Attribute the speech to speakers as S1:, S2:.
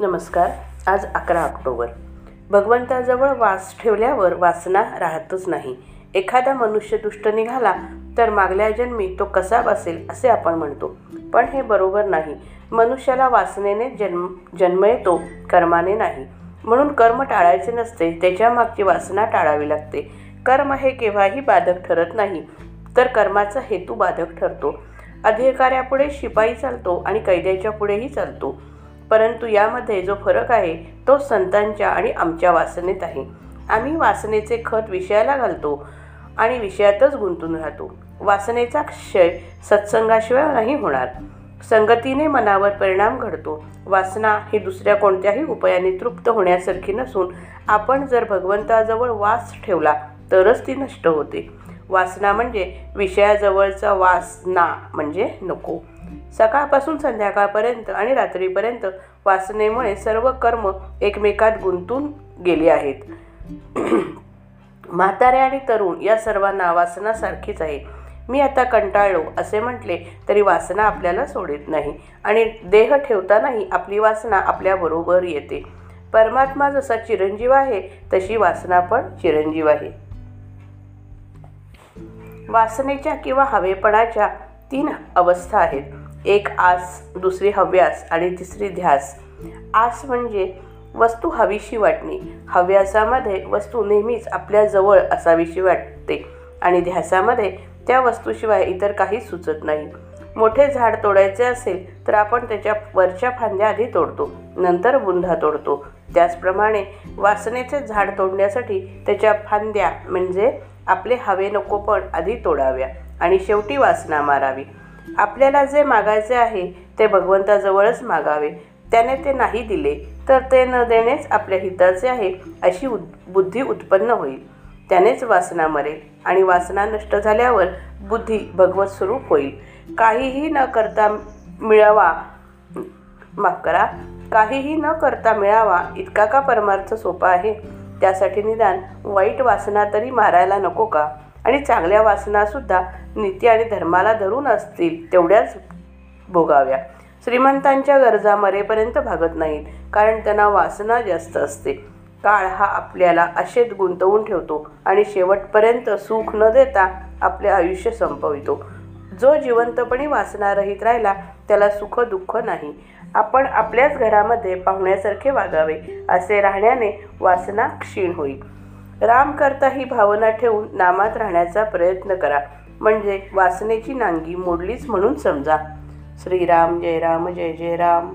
S1: नमस्कार आज अकरा ऑक्टोबर. भगवंताजवळ वास ठेवल्यावर वासना राहतच नाही. एखादा मनुष्य दुष्ट निघाला तर मागल्या जन्मी तो कसा बसेल असे आपण म्हणतो. पण हे बरोबर नाही. मनुष्याला वासनेने जन्म जन्म येतो कर्माने नाही. म्हणून कर्म टाळायचे नसते त्याच्या मागची वासना टाळावी लागते. कर्म हे केव्हाही बाधक ठरत नाही तर कर्माचा हेतू बाधक ठरतो. अधिकाऱ्यापुढे शिपाई चालतो आणि कैद्याच्या पुढेही चालतो. परंतु यामध्ये जो फरक आहे तो संतांच्या आणि आमच्या वासनेत आहे. आम्ही वासनेचे खत विषयाला घालतो आणि विषयातच गुंतून राहतो. वासनेचा क्षय सत्संगाशिवाय नाही होणार. संगतीने मनावर परिणाम घडतो. वासना ही दुसऱ्या कोणत्याही उपायाने तृप्त होण्यासारखी नसून आपण जर भगवंताजवळ वास ठेवला तरच ती नष्ट होते. वासना म्हणजे विषयाजवळचा वासना म्हणजे नको. सकाळपासून संध्याकाळपर्यंत आणि रात्रीपर्यंत वासनेमुळे सर्व कर्म एकमेकात गुंतून गेली आहेत. म्हातारे आणि तरुण या सर्वांना वासना सारखीच आहे. मी आता कंटाळलो असे म्हटले तरी वासना आपल्याला सोडित नाही आणि देह ठेवतानाही आपली वासना आपल्याबरोबर येते. परमात्मा जसा चिरंजीव आहे तशी वासना पण चिरंजीव आहे. वासनेच्या किंवा हवेपणाच्या तीन अवस्था आहेत. एक आस दुसरी हव्यास आणि तिसरी ध्यास. आस म्हणजे वस्तू हवीशी वाटणे. हव्यासामध्ये वस्तू नेहमीच आपल्या जवळ असावीशी वाटते आणि ध्यासामध्ये त्या वस्तूशिवाय इतर काही सुचत नाही. मोठे झाड तोडायचे असेल तर आपण त्याच्या वरच्या फांद्या आधी तोडतो नंतर बुंधा तोडतो. त्याचप्रमाणे वासनेचे झाड तोडण्यासाठी त्याच्या फांद्या म्हणजे आपले हवे नकोपण आधी तोडाव्या आणि शेवटी वासना मारावी. आपल्याला जे मागायचे आहे ते भगवंताजवळच मागावे. त्याने ते नाही दिले तर ते न देणेच आपल्या हिताचे आहे अशी उद बुद्धी उत्पन्न होईल. त्यानेच वासना मरेल आणि वासना नष्ट झाल्यावर बुद्धी भगवत स्वरूप होईल. काहीही न करता मिळावा माफ करा काहीही न करता मिळावा इतका का परमार्थ सोपा आहे? त्यासाठी निदान वाईट वासना तरी मारायला नको का? आणि चांगल्या वासनासुद्धा नीती आणि धर्माला धरून असतील तेवढ्याच भोगाव्या. श्रीमंतांच्या गरजा मरेपर्यंत भागत नाहीत कारण त्यांना वासना जास्त असते. काळ हा आपल्याला अशेत गुंतवून ठेवतो आणि शेवटपर्यंत सुख न देता आपले आयुष्य संपवितो. जो जिवंतपणी वासनारहित राहिला त्याला सुख दुःख नाही. आपण आपल्याच घरामध्ये पाहुण्यासारखे वागावे असे राहण्याने वासना क्षीण होईल. राम करता ही भावना ठेवून नामात राहण्याचा प्रयत्न करा. म्हणजे वासनेची नांगी मोडलीच म्हणून समजा. श्रीराम जय राम जय जय राम.